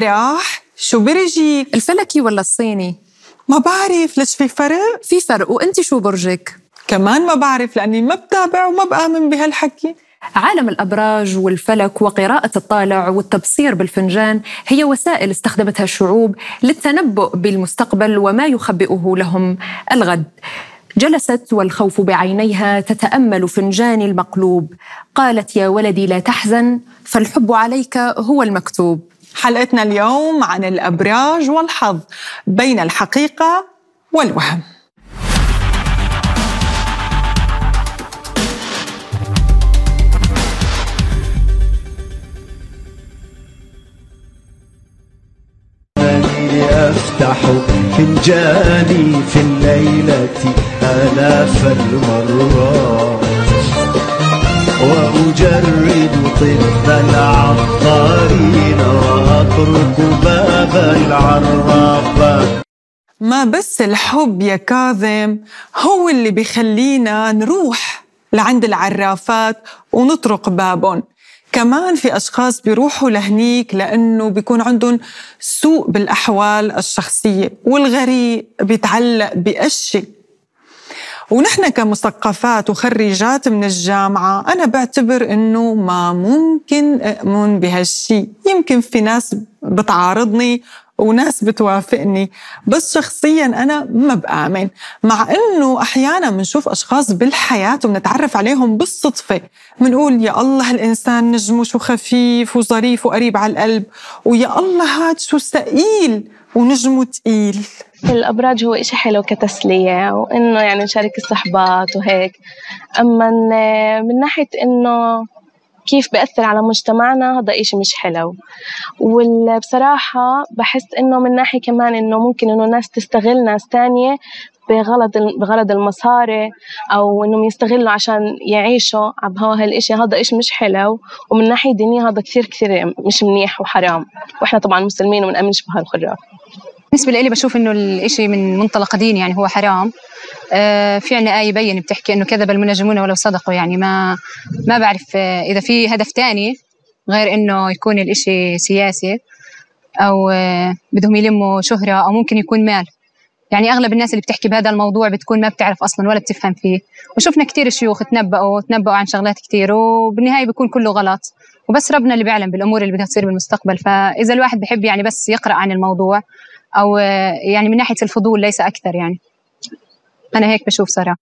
فرح شو برجيك؟ الفلكي ولا الصيني؟ ما بعرف ليش في فرق؟ في فرق وانت شو برجك؟ كمان ما بعرف لأني ما بتابع وما بآمن بهالحكي عالم الأبراج والفلك وقراءة الطالع والتبصير بالفنجان هي وسائل استخدمتها الشعوب للتنبؤ بالمستقبل وما يخبئه لهم الغد. جلست والخوف بعينيها تتأمل فنجاني المقلوب قالت يا ولدي لا تحزن فالحب عليك هو المكتوب حلقتنا اليوم عن الأبراج والحظ بين الحقيقة والوهم. أفتح فنجاني في الليلة آلاف المرات. وأجرد طب العطارين وأترك باب العرافات ما بس الحب يا كاظم هو اللي بيخلينا نروح لعند العرافات ونطرق بابهم. كمان في أشخاص بيروحوا لهنيك لأنه بيكون عندهم سوء بالأحوال الشخصية والغريب بيتعلق بأشي ونحن كمثقفات وخريجات من الجامعة أنا بعتبر إنه ما ممكن أؤمن بهالشي. يمكن في ناس بتعارضني وناس بتوافقني بس شخصيا أنا ما بآمن. مع أنه أحيانا بنشوف أشخاص بالحياة وبنتعرف عليهم بالصدفة بنقول يا الله الإنسان نجمه شو خفيف وظريف وقريب على القلب ويا الله هاد شو ثقيل. ونجمه تقيل. الأبراج هو إشي حلو كتسلية وإنه يعني نشارك الصحبات وهيك. أما من ناحية إنه كيف بأثر على مجتمعنا هذا إشي مش حلو. وبصراحة بحس إنه من ناحية كمان إنه ممكن إنه ناس تستغل ناس تانية بغرض بغرض المصاري أو إنهم يستغلوا عشان يعيشوا عبها هالإشي. هذا إشي مش حلو ومن ناحية دينية هذا كثير كثير مش منيح وحرام. وإحنا طبعا مسلمين وما نامنش بهالخرافه بالنسبة لي بشوف إنه الإشي من منطلق ديني يعني هو حرام. آه في عنا آية بين بتحكي إنه كذب المنجمون ولو صدقوا. يعني ما ما بعرف آه إذا في هدف تاني غير إنه يكون الإشي سياسي أو آه بدهم يلموا شهرة أو ممكن يكون مال. يعني أغلب الناس اللي بتحكي بهذا الموضوع بتكون ما بتعرف أصلا ولا بتفهم فيه. وشفنا كثير شيوخ تنبأوا تنبأوا عن شغلات كثير وبالنهاية بيكون كله غلط. وبس ربنا اللي بيعلم بالأمور اللي بدها تصير بالمستقبل. فإذا الواحد بحب يعني بس يقرأ عن الموضوع أو يعني من ناحية الفضول ليس أكثر يعني. أنا هيك بشوف صراحة.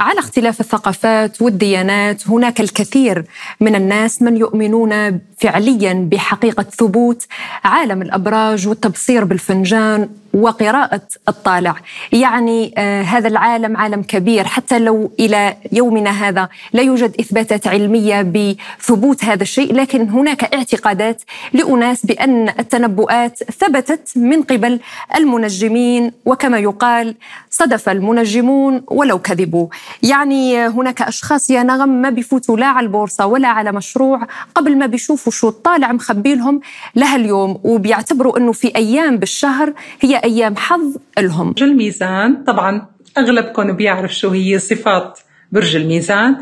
على اختلاف الثقافات والديانات هناك الكثير من الناس من يؤمنون فعليا بحقيقة ثبوت عالم الأبراج والتبصير بالفنجان وقراءة الطالع. يعني آه هذا العالم عالم كبير. حتى لو إلى يومنا هذا لا يوجد إثباتات علمية بثبوت هذا الشيء لكن هناك اعتقادات لأناس بأن التنبؤات ثبتت من قبل المنجمين. وكما يقال صدف المنجمون ولو كذبوا. يعني هناك أشخاص يا نغم ما بيفوتوا لا على البورصة ولا على مشروع قبل ما بيشوفوا شو الطالع مخبي لهم لها اليوم. وبيعتبروا أنه في أيام بالشهر هي أيام حظ لهم. برج الميزان طبعا أغلبكم بيعرف شو هي صفات برج الميزان.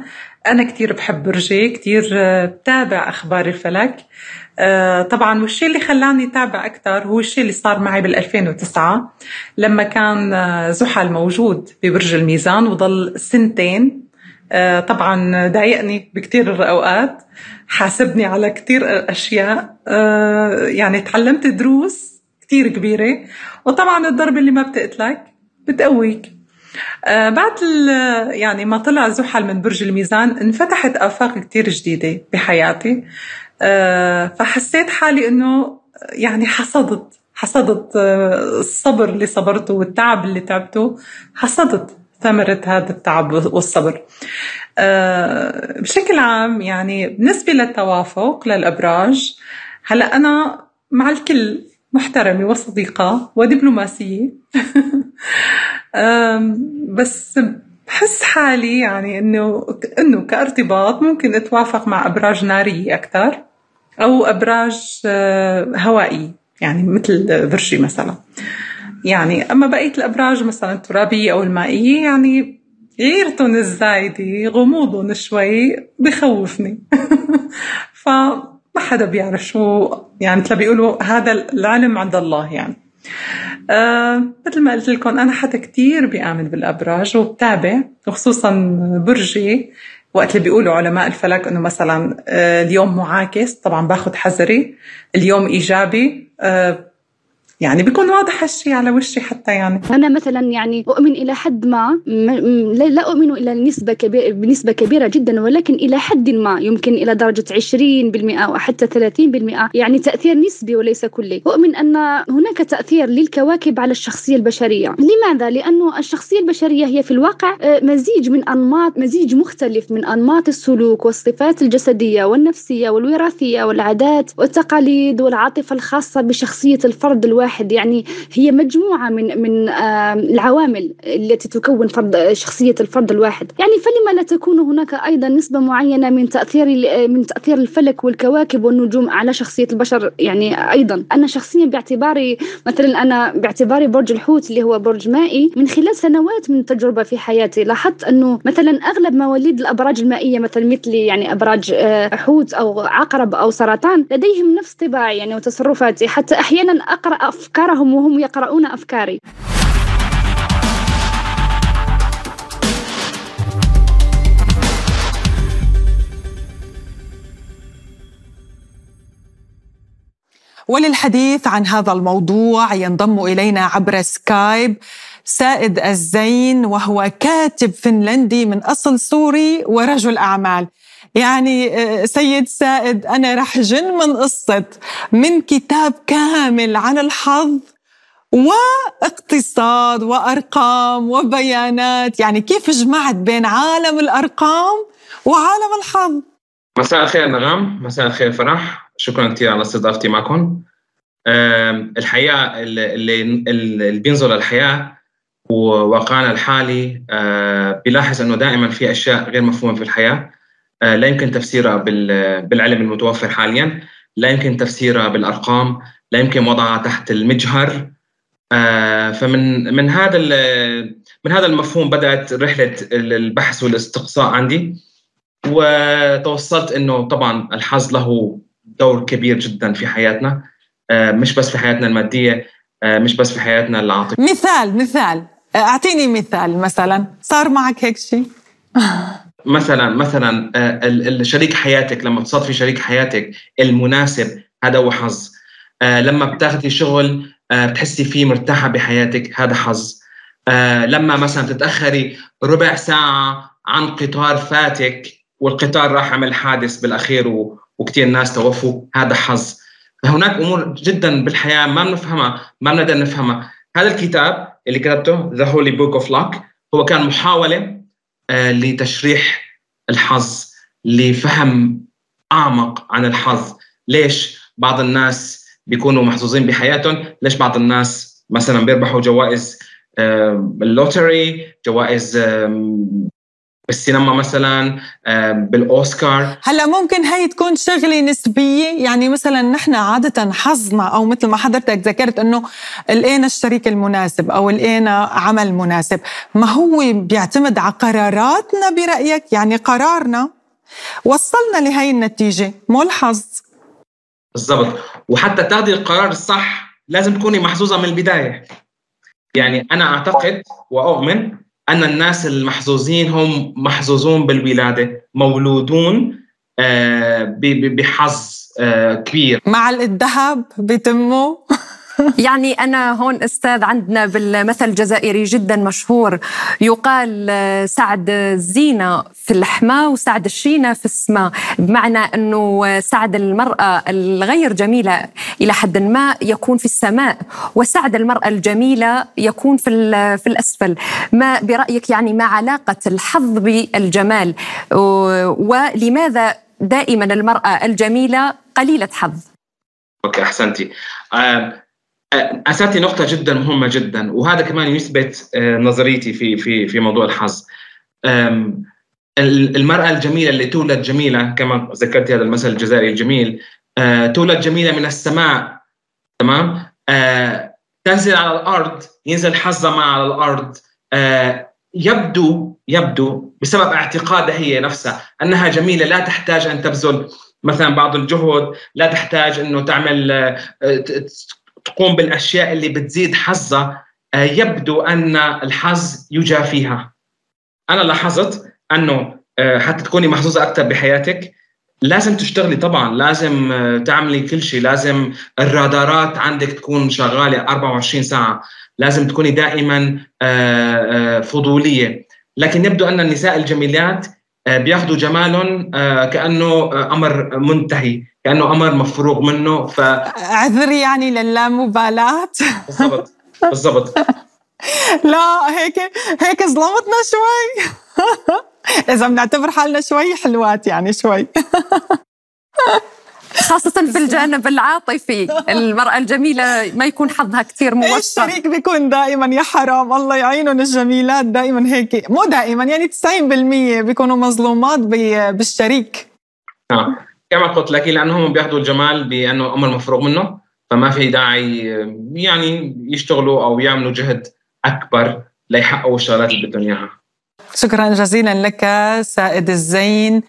أنا كتير بحب برجي كتير بتابع أخبار الفلك. طبعا والشيء اللي خلاني أتابع أكثر هو الشيء اللي صار معي بال 2009 لما كان زحل موجود ببرج الميزان وضل سنتين. طبعا ضايقني بكثير الأوقات حاسبني على كثير أشياء. يعني تعلمت دروس كثير كبيرة. وطبعا الضربه اللي ما بتقتلك بتقويك. آه بعد يعني ما طلع زحل من برج الميزان انفتحت آفاق كتير جديدة بحياتي. آه فحسيت حالي إنه يعني حصدت حصدت آه الصبر اللي صبرته والتعب اللي تعبته حصدت ثمرة هذا التعب والصبر. بشكل عام يعني بالنسبة للتوافق للأبراج هلأ أنا مع الكل محترمة وصديقة ودبلوماسية. بس بحس حالي يعني إنه إنه كارتباط ممكن أتوافق مع أبراج نارية أكثر أو أبراج هوائيه يعني مثل برجي مثلا. يعني أما بقية الأبراج مثلا الترابية أو المائية يعني غيرتهم الزايدة غموضهم شوي بخوفني. ف ما حدا بيعرف شو يعني مثل بيقولوا هذا العلم عند الله يعني. آه مثل ما قلت لكم أنا حدا كتير بيآمن بالأبراج وبتابع وخصوصا برجي. وقت اللي بيقولوا علماء الفلك إنه مثلا آه، اليوم معاكس طبعا باخذ حذري. اليوم إيجابي آه، يعني بيكون واضح هالشيء على وشي حتى يعني. أنا مثلا يعني أؤمن إلى حد ما لا أؤمن إلى نسبة كبيرة بنسبة كبيرة جدا ولكن إلى حد ما يمكن إلى درجة 20% أو حتى 30% يعني تأثير نسبي وليس كلي. أؤمن أن هناك تأثير للكواكب على الشخصية البشرية. لماذا؟ لأنه الشخصية البشرية هي في الواقع آه، مزيج من أنماط مزيج مختلف من أنماط السلوك والصفات الجسدية والنفسية والوراثية والعادات والتقاليد والعاطفة الخاصة بشخصية الفرد الواحد. واحد يعني هي مجموعة من من العوامل التي تكون فرد شخصية الفرد الواحد. يعني فلما لا تكون هناك أيضا نسبة معينة من تأثير من تأثير الفلك والكواكب والنجوم على شخصية البشر يعني أيضا. أنا شخصيا باعتباري مثلا أنا باعتباري برج الحوت اللي هو برج مائي من خلال سنوات من تجربة في حياتي لاحظت أنه مثلا أغلب مواليد الأبراج المائية مثل مثلي يعني أبراج آه، حوت أو عقرب أو سرطان لديهم نفس طباعي يعني وتصرفاتي. حتى أحيانا أقرأ أفكارهم وهم يقرؤون أفكاري. وللحديث عن هذا الموضوع ينضم إلينا عبر سكايب سائد الزين وهو كاتب فنلندي من أصل سوري ورجل أعمال. يعني آه، سيد سائد أنا رح جن من قصة من كتاب كامل عن الحظ واقتصاد وأرقام وبيانات. يعني كيف جمعت بين عالم الأرقام وعالم الحظ؟ مساء الخير نغم. مساء الخير فرح. شكرا كثير على استضافتي معكم. الحقيقة اللي, اللي بينظر للحياة وواقعنا الحالي آه، بيلاحظ إنه دائما في أشياء غير مفهومة في الحياة. آه، لا يمكن تفسيرها بالعلم المتوفر حاليا لا يمكن تفسيرها بالأرقام لا يمكن وضعها تحت المجهر. آه، فمن من هذا من هذا المفهوم بدأت رحلة البحث والاستقصاء عندي. وتوصلت إنه طبعا الحظ له دور كبير جدا في حياتنا. آه، مش بس في حياتنا المادية مش بس في حياتنا العاطفية. مثال مثال. أعطيني مثال مثلا. صار معك هيك شيء؟ مثلا مثلا آه، شريك حياتك لما بتصادفي شريك حياتك المناسب هذا هو حظ. آه، لما بتاخذي شغل آه، بتحسي فيه مرتاحة بحياتك هذا حظ. لما مثلا تتأخري ربع ساعة عن قطار فاتك والقطار راح عمل حادث بالأخير وكثير ناس توفوا هذا حظ. فهناك أمور جدا بالحياة ما بنفهمها ما بنقدر نفهمها. هذا الكتاب اللي كتبته The Holy Book of Luck هو كان محاولة لتشريح الحظ لفهم أعمق عن الحظ. ليش بعض الناس بيكونوا محظوظين بحياتهم؟ ليش بعض الناس مثلا بيربحوا جوائز آه، اللوتري جوائز بالسينما مثلا بالأوسكار. هلا ممكن هي تكون شغلة نسبية يعني مثلا نحن عادة حظنا أو مثل ما حضرتك ذكرت إنه لقينا الشريك المناسب أو لقينا عمل مناسب. ما هو بيعتمد على قراراتنا برأيك؟ يعني قرارنا. وصلنا لهي النتيجة. مو الحظ. بالضبط. وحتى تاخذي القرار الصح لازم تكوني محظوظة من البداية. يعني أنا أعتقد وأؤمن أن الناس المحظوظين هم محظوظون بالولادة مولودون آه، بحظ آه، كبير. مع الذهب بتمه. يعني أنا هون أستاذ عندنا بالمثل الجزائري جدا مشهور. يقال آه، سعد الزينة في الحماة وسعد الشينة في السماء. بمعنى أنه سعد المرأة الغير جميلة إلى حد ما يكون في السماء وسعد المرأة الجميلة يكون في, في الأسفل. ما برأيك يعني ما علاقة الحظ بالجمال؟ ولماذا دائما المرأة الجميلة قليلة حظ؟ أوكي أحسنتي. آه اساتي نقطة جدا مهمة جدا وهذا كمان يثبت آه، نظريتي في في في موضوع الحظ. المرأة الجميلة اللي تولد جميلة كما ذكرت هذا المثل الجزائري الجميل آه، تولد جميلة من السماء تمام؟ آه، تنزل على الأرض ينزل حظها معها على الأرض. يبدو يبدو بسبب اعتقادها هي نفسها أنها جميلة. لا تحتاج أن تبذل مثلا بعض الجهد لا تحتاج أنه تعمل تقوم بالأشياء اللي بتزيد حظها آه، يبدو أن الحظ يجافيها أنا لاحظت أنه آه، حتى تكوني محظوظة أكثر بحياتك لازم تشتغلي طبعا لازم تعملي كل شيء لازم الرادارات عندك تكون شغالة 24 ساعة لازم تكوني دائما فضولية. لكن يبدو أن النساء الجميلات آه، بياخذوا جمالهم آه، كأنه آه، أمر منتهي. كأنه أمر مفروغ منه ف عذر يعني للامبالاة. بالضبط بالضبط. لا هيك هيك ظلمتنا شوي. إذا بنعتبر حالنا شوي حلوات يعني شوي. خاصة في الجانب العاطفي المرأة الجميلة ما يكون حظها كثير موفق الشريك بيكون دائما؟ يا حرام الله يعينهم الجميلات دائما هيك. مو دائما يعني 90% بيكونوا مظلومات بالشريك. آه. كما قلت لك لأنهم بياخذوا الجمال بأنه أمر مفروغ منه فما في داعي يعني يشتغلوا أو يعملوا جهد أكبر ليحققوا الشغلات اللي بدهم إياها. شكرا جزيلا لك سائد الزين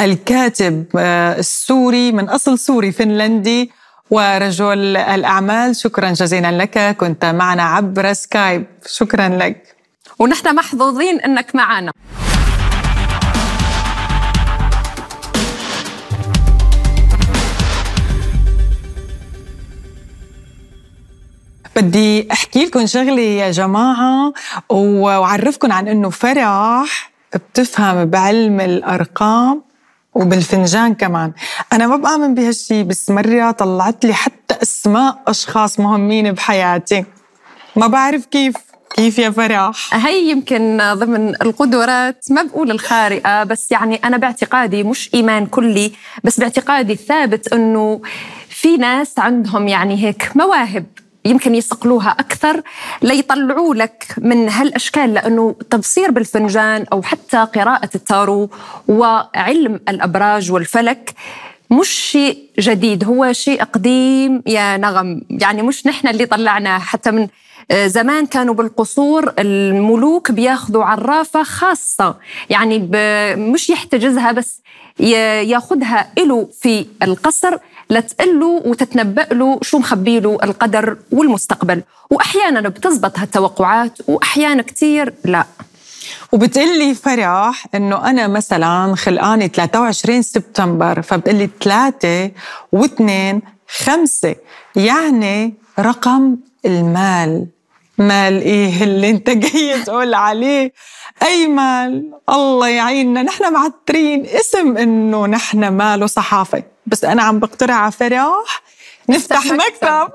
الكاتب آه، السوري من أصل سوري فنلندي ورجل الأعمال. شكرا جزيلا لك كنت معنا عبر سكايب. شكرا لك. ونحن محظوظين أنك معنا. بدي أحكي لكم شغلة يا جماعة وأعرفكم عن إنه فرح بتفهم بعلم الأرقام وبالفنجان كمان أنا ما بآمن بهالشي بس مرة طلعت لي حتى أسماء أشخاص مهمين بحياتي ما بعرف كيف كيف يا فرح؟ هي يمكن ضمن القدرات ما بقول الخارقة بس يعني أنا باعتقادي مش إيمان كلي بس باعتقادي الثابت أنه في ناس عندهم يعني هيك مواهب يمكن يصقلوها أكثر ليطلعوا لك من هالأشكال لأنه تبصير بالفنجان أو حتى قراءة التارو وعلم الأبراج والفلك مش شيء جديد هو شيء قديم يا نغم. يعني مش نحن اللي طلعناه حتى من آه، زمان كانوا بالقصور الملوك بياخذوا عرافة خاصة. يعني مش يحتجزها بس ياخذها له في القصر. لتقله وتتنبأ له شو مخبي له القدر والمستقبل. وأحيانا بتزبط هالتوقعات وأحيانا كتير لا. وبتقلي فرح إنه أنا مثلا خلقاني 23 سبتمبر فبتقلي 3 و2 5 يعني رقم المال. مال إيه اللي أنت جاي تقول عليه؟ أي مال؟ الله يعيننا. نحن معترين اسم إنه نحن مال وصحافه بس أنا عم بقترح على فرح نفتح مكتب.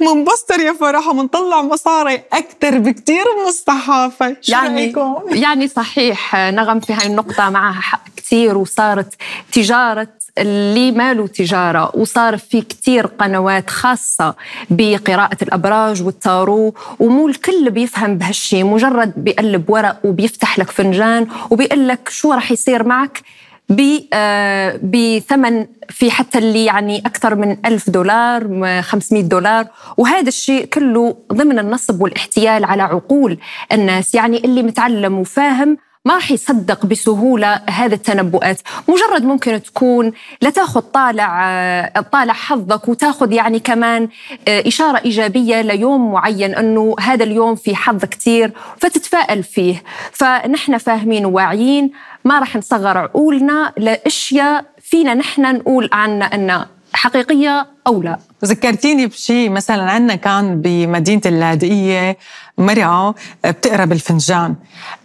منبسطر يا فرح ومنطلع مصاري أكثر بكثير من الصحافه شو يعني رأيكم؟ يعني صحيح نغم في هاي النقطة معها حق كثير وصارت تجارة اللي ماله تجارة وصار في كتير قنوات خاصة بقراءة الأبراج والتارو ومو الكل بيفهم بهالشي مجرد بيقلب ورق وبيفتح لك فنجان وبيقول لك شو رح يصير معك؟ بثمن في حتى اللي يعني أكثر من ألف دولار 500 دولار. وهذا الشيء كله ضمن النصب والاحتيال على عقول الناس. يعني اللي متعلم وفاهم ما راح يصدق بسهولة هذه التنبؤات. مجرد ممكن تكون لتاخذ طالع آه، طالع حظك وتاخذ يعني كمان آه، إشارة إيجابية ليوم معين أنه هذا اليوم في حظ كتير فتتفائل فيه. فنحن فاهمين وواعيين ما راح نصغر عقولنا لأشياء فينا نحن نقول عنها أنها حقيقية أو لا؟ ذكرتيني بشيء مثلا عندنا كان بمدينة اللاذقية مرأة بتقرا بالفنجان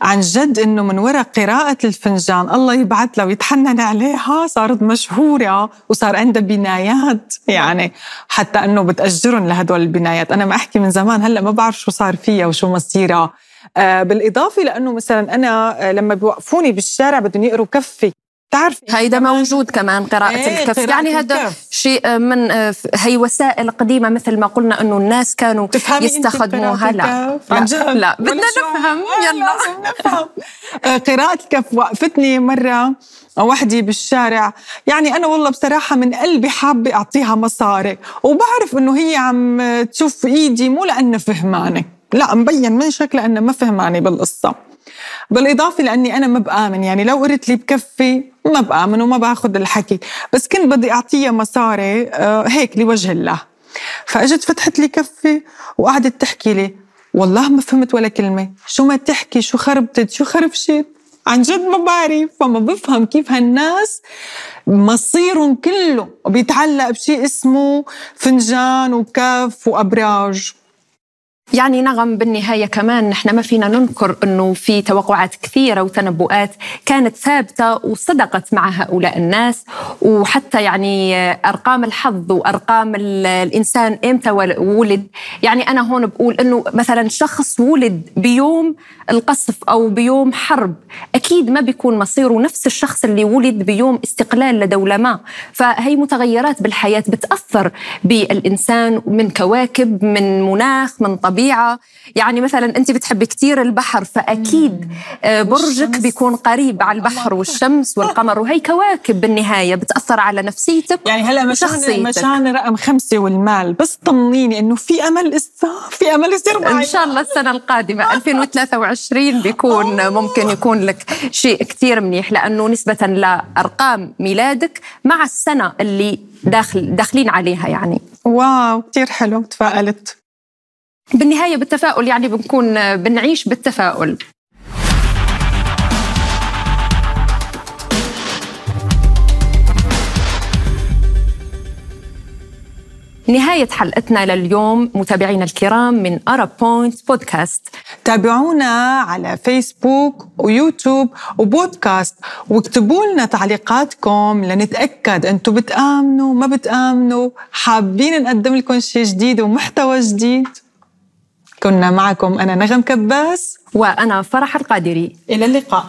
عن جد إنه من وراء قراءة الفنجان الله يبعث لها ويتحنن عليها صارت مشهورة وصار عندها بنايات. يعني حتى إنه بتأجرهم لهدول البنايات. أنا ما أحكي من زمان هلأ ما بعرف شو صار فيها وشو مصيرها. آه بالإضافة لأنه مثلا أنا آه، لما بيوقفوني بالشارع بدهم يقروا كفي. تعرفي هيدا موجود كمان قراءة إيه الكف قراءة يعني هذا شيء من آه، هي وسائل قديمة مثل ما قلنا إنه الناس كانوا يستخدموها. لا لا, لا بدنا نفهم. يلا. نفهم. آه، قراءة الكف وقفتني مرة وحدي بالشارع. يعني أنا والله بصراحة من قلبي حابة أعطيها مصاري. وبعرف إنه هي عم تشوف إيدي مو لأنها فهمانة. لا مبين من شكلها أنها ما فهمانة بالقصة. بالإضافة لأني أنا ما بآمن. يعني لو قرت لي بكفي ما بآمن وما بآخذ الحكي. بس كنت بدي أعطيها مصاري آه، هيك لوجه الله. فأجت فتحت لي كفي وقعدت تحكي لي. والله ما فهمت ولا كلمة. شو ما تحكي شو خربتت شو خربشت. عن جد ما بعرف. فما بفهم كيف هالناس مصيرهم كله. بيتعلق بشيء اسمه فنجان وكف وأبراج. يعني نغم بالنهاية كمان نحن ما فينا ننكر إنه في توقعات كثيرة وتنبؤات كانت ثابتة وصدقت مع هؤلاء الناس. وحتى يعني أرقام الحظ وأرقام الإنسان إمتى ولد. يعني أنا هون بقول إنه مثلا شخص ولد بيوم القصف أو بيوم حرب أكيد ما بيكون مصيره نفس الشخص اللي ولد بيوم استقلال لدولة ما. فهي متغيرات بالحياة بتأثر بالإنسان من كواكب من مناخ من طبيعة. الطبيعة. يعني مثلا أنت بتحبي كثير البحر فأكيد آه، برجك بيكون قريب على البحر والشمس والقمر وهي كواكب بالنهاية بتأثر على نفسيتك يعني هلا مشان مشان رقم خمسة والمال بس طمنيني إنه في أمل في أمل يصير إن شاء الله السنة القادمة 2023 بيكون ممكن يكون لك شيء كثير منيح لأنه نسبة لأرقام ميلادك مع السنة اللي داخل داخلين عليها يعني. wow كثير حلو تفائلت. بالنهاية بالتفاؤل يعني بنكون بنعيش بالتفاؤل. نهاية حلقتنا لليوم متابعينا الكرام من أرب بوينت بودكاست تابعونا على فيسبوك ويوتيوب وبودكاست واكتبوا لنا تعليقاتكم لنتأكد أنتم بتآمنوا ما بتآمنوا. حابين نقدم لكم شيء جديد ومحتوى جديد؟ كنا معكم أنا نغم كباس وأنا فرح القادري. إلى اللقاء.